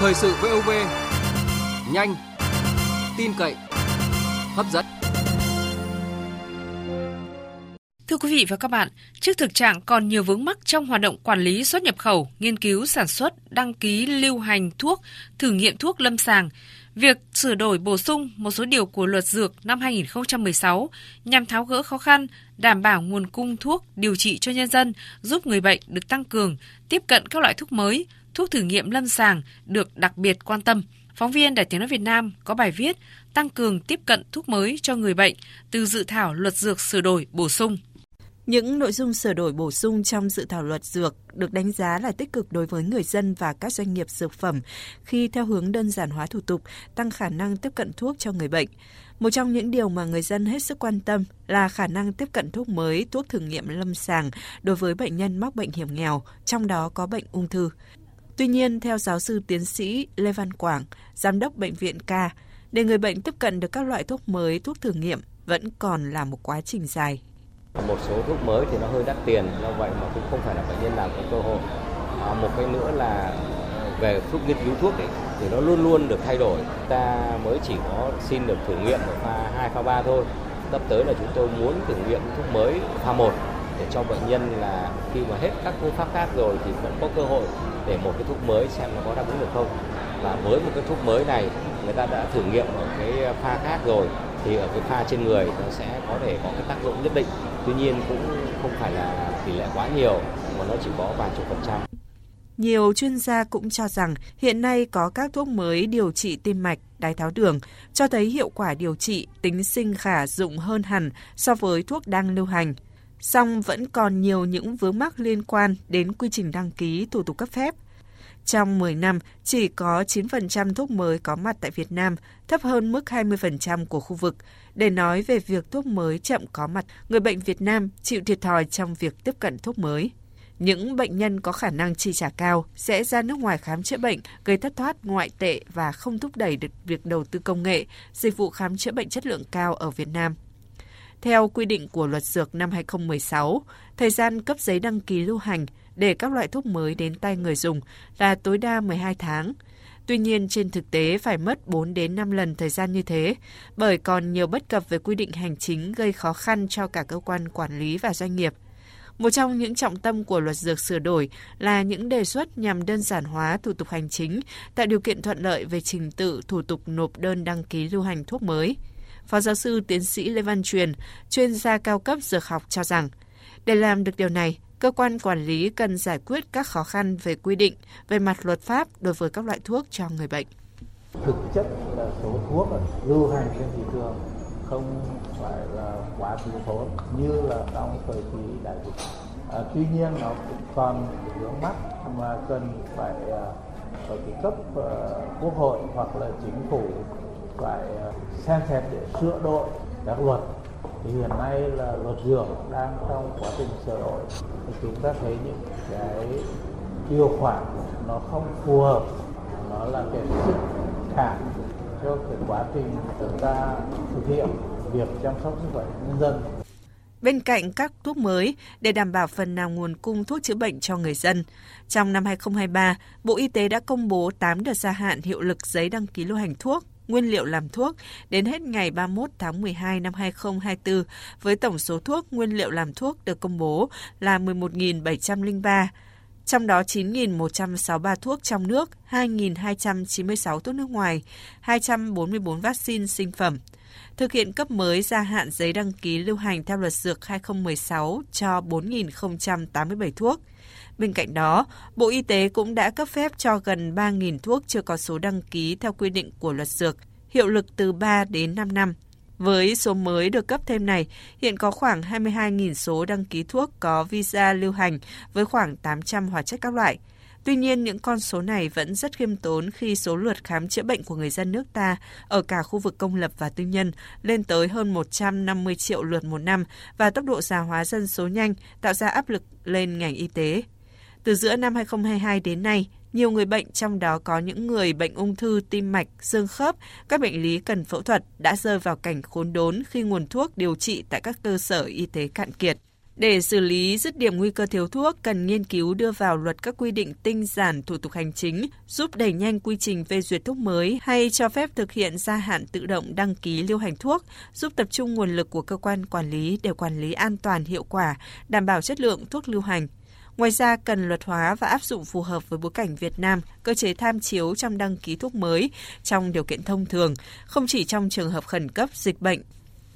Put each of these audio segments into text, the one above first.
Thời sự VOV, nhanh, tin cậy, hấp dẫn. Thưa quý vị và các bạn, trước thực trạng còn nhiều vướng mắc trong hoạt động quản lý xuất nhập khẩu, nghiên cứu sản xuất, đăng ký lưu hành thuốc, thử nghiệm thuốc lâm sàng, việc sửa đổi bổ sung một số điều của luật dược năm 2016 nhằm tháo gỡ khó khăn, đảm bảo nguồn cung thuốc điều trị cho nhân dân, giúp người bệnh được tăng cường, tiếp cận các loại thuốc mới, thuốc thử nghiệm lâm sàng được đặc biệt quan tâm. Phóng viên Đài Tiếng Nói Việt Nam có bài viết tăng cường tiếp cận thuốc mới cho người bệnh từ dự thảo luật dược sửa đổi bổ sung. Những nội dung sửa đổi bổ sung trong dự thảo luật dược được đánh giá là tích cực đối với người dân và các doanh nghiệp dược phẩm khi theo hướng đơn giản hóa thủ tục, tăng khả năng tiếp cận thuốc cho người bệnh. Một trong những điều mà người dân hết sức quan tâm là khả năng tiếp cận thuốc mới, thuốc thử nghiệm lâm sàng đối với bệnh nhân mắc bệnh hiểm nghèo, trong đó có bệnh ung thư. Tuy nhiên, theo giáo sư tiến sĩ Lê Văn Quảng, giám đốc bệnh viện K, để người bệnh tiếp cận được các loại thuốc mới, thuốc thử nghiệm vẫn còn là một quá trình dài. Một số thuốc mới thì nó hơi đắt tiền, do vậy mà cũng không phải là bệnh nhân nào có cơ hội. À, một cái nữa là về thuốc nghiên cứu thuốc ấy, thì nó luôn luôn được thay đổi. Ta mới chỉ có xin được thử nghiệm ở pha 2, pha 3 thôi. Sắp tới là chúng tôi muốn thử nghiệm thuốc mới pha 1 cho bệnh nhân là khi mà hết các phương pháp khác rồi thì vẫn có cơ hội để một cái thuốc mới xem nó có đáp ứng được không. Và với một cái thuốc mới này người ta đã thử nghiệm ở cái pha khác rồi thì ở cái pha trên người nó sẽ có thể có cái tác dụng nhất định. Tuy nhiên cũng không phải là tỷ lệ quá nhiều mà nó chỉ có vài chục phần trăm. Nhiều chuyên gia cũng cho rằng hiện nay có các thuốc mới điều trị tim mạch, đái tháo đường, cho thấy hiệu quả điều trị tính sinh khả dụng hơn hẳn so với thuốc đang lưu hành song vẫn còn nhiều những vướng mắc liên quan đến quy trình đăng ký thủ tục cấp phép. Trong 10 năm, chỉ có 9% thuốc mới có mặt tại Việt Nam, thấp hơn mức 20% của khu vực. Để nói về việc thuốc mới chậm có mặt, người bệnh Việt Nam chịu thiệt thòi trong việc tiếp cận thuốc mới. Những bệnh nhân có khả năng chi trả cao sẽ ra nước ngoài khám chữa bệnh, gây thất thoát ngoại tệ và không thúc đẩy được việc đầu tư công nghệ, dịch vụ khám chữa bệnh chất lượng cao ở Việt Nam. Theo quy định của luật dược năm 2016, thời gian cấp giấy đăng ký lưu hành để các loại thuốc mới đến tay người dùng là tối đa 12 tháng. Tuy nhiên, trên thực tế phải mất 4 đến 5 lần thời gian như thế, bởi còn nhiều bất cập về quy định hành chính gây khó khăn cho cả cơ quan quản lý và doanh nghiệp. Một trong những trọng tâm của luật dược sửa đổi là những đề xuất nhằm đơn giản hóa thủ tục hành chính, tạo điều kiện thuận lợi về trình tự thủ tục nộp đơn đăng ký lưu hành thuốc mới. Phó giáo sư tiến sĩ Lê Văn Truyền, chuyên gia cao cấp dược học cho rằng, để làm được điều này, cơ quan quản lý cần giải quyết các khó khăn về quy định, về mặt luật pháp đối với các loại thuốc cho người bệnh. Thực chất là số thuốc lưu hành trên thị trường không phải là quá thiếu thốn như là trong thời kỳ đại dịch. À, tuy nhiên nó cũng còn vướng mắt mà cần phải à, ở cái cấp uh, quốc hội hoặc là chính phủ phải ờ, xem xét để sửa đổi các luật. Thì hiện nay là luật dược đang trong quá trình sửa đổi. Thì chúng ta thấy những cái điều khoản nó không phù hợp nó là cái sức cản cho cái quá trình chúng ta thực hiện việc chăm sóc sức khỏe nhân dân. Bên cạnh các thuốc mới để đảm bảo phần nào nguồn cung thuốc chữa bệnh cho người dân, trong năm 2023, Bộ Y tế đã công bố 8 đợt gia hạn hiệu lực giấy đăng ký lưu hành thuốc nguyên liệu làm thuốc đến hết ngày 31 tháng 12 năm 2024 với tổng số thuốc nguyên liệu làm thuốc được công bố là 11.703 trong đó 9.163 thuốc trong nước, 2.296 thuốc nước ngoài, 244 vaccine sinh phẩm. Thực hiện cấp mới gia hạn giấy đăng ký lưu hành theo luật dược 2016 cho 4.087 thuốc. Bên cạnh đó, Bộ Y tế cũng đã cấp phép cho gần 3.000 thuốc chưa có số đăng ký theo quy định của luật dược, hiệu lực từ 3 đến 5 năm. Với số mới được cấp thêm này, hiện có khoảng 22.000 số đăng ký thuốc có visa lưu hành với khoảng 800 hóa chất các loại. Tuy nhiên, những con số này vẫn rất khiêm tốn khi số lượt khám chữa bệnh của người dân nước ta ở cả khu vực công lập và tư nhân lên tới hơn 150 triệu lượt một năm và tốc độ già hóa dân số nhanh tạo ra áp lực lên ngành y tế. Từ giữa năm 2022 đến nay, nhiều người bệnh trong đó có những người bệnh ung thư tim mạch, xương khớp, các bệnh lý cần phẫu thuật đã rơi vào cảnh khốn đốn khi nguồn thuốc điều trị tại các cơ sở y tế cạn kiệt. Để xử lý dứt điểm nguy cơ thiếu thuốc, cần nghiên cứu đưa vào luật các quy định tinh giản thủ tục hành chính, giúp đẩy nhanh quy trình phê duyệt thuốc mới hay cho phép thực hiện gia hạn tự động đăng ký lưu hành thuốc, giúp tập trung nguồn lực của cơ quan quản lý để quản lý an toàn hiệu quả, đảm bảo chất lượng thuốc lưu hành. Ngoài ra, cần luật hóa và áp dụng phù hợp với bối cảnh Việt Nam, cơ chế tham chiếu trong đăng ký thuốc mới trong điều kiện thông thường, không chỉ trong trường hợp khẩn cấp dịch bệnh.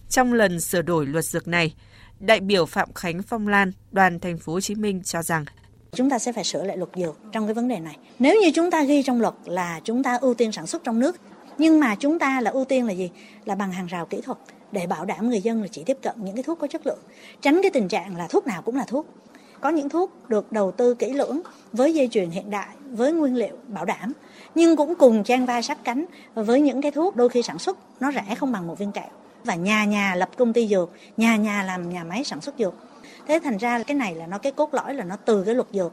Trong lần sửa đổi luật dược này, đại biểu Phạm Khánh Phong Lan, đoàn thành phố Hồ Chí Minh cho rằng chúng ta sẽ phải sửa lại luật dược trong cái vấn đề này. Nếu như chúng ta ghi trong luật là chúng ta ưu tiên sản xuất trong nước, nhưng mà chúng ta là ưu tiên là gì? Là bằng hàng rào kỹ thuật để bảo đảm người dân là chỉ tiếp cận những cái thuốc có chất lượng, tránh cái tình trạng là thuốc nào cũng là thuốc. Có những thuốc được đầu tư kỹ lưỡng với dây chuyền hiện đại, với nguyên liệu bảo đảm, nhưng cũng cùng trang vai sát cánh với những cái thuốc đôi khi sản xuất nó rẻ không bằng một viên kẹo và nhà nhà lập công ty dược, nhà nhà làm nhà máy sản xuất dược. Thế thành ra cái này là nó cái cốt lõi là nó từ cái luật dược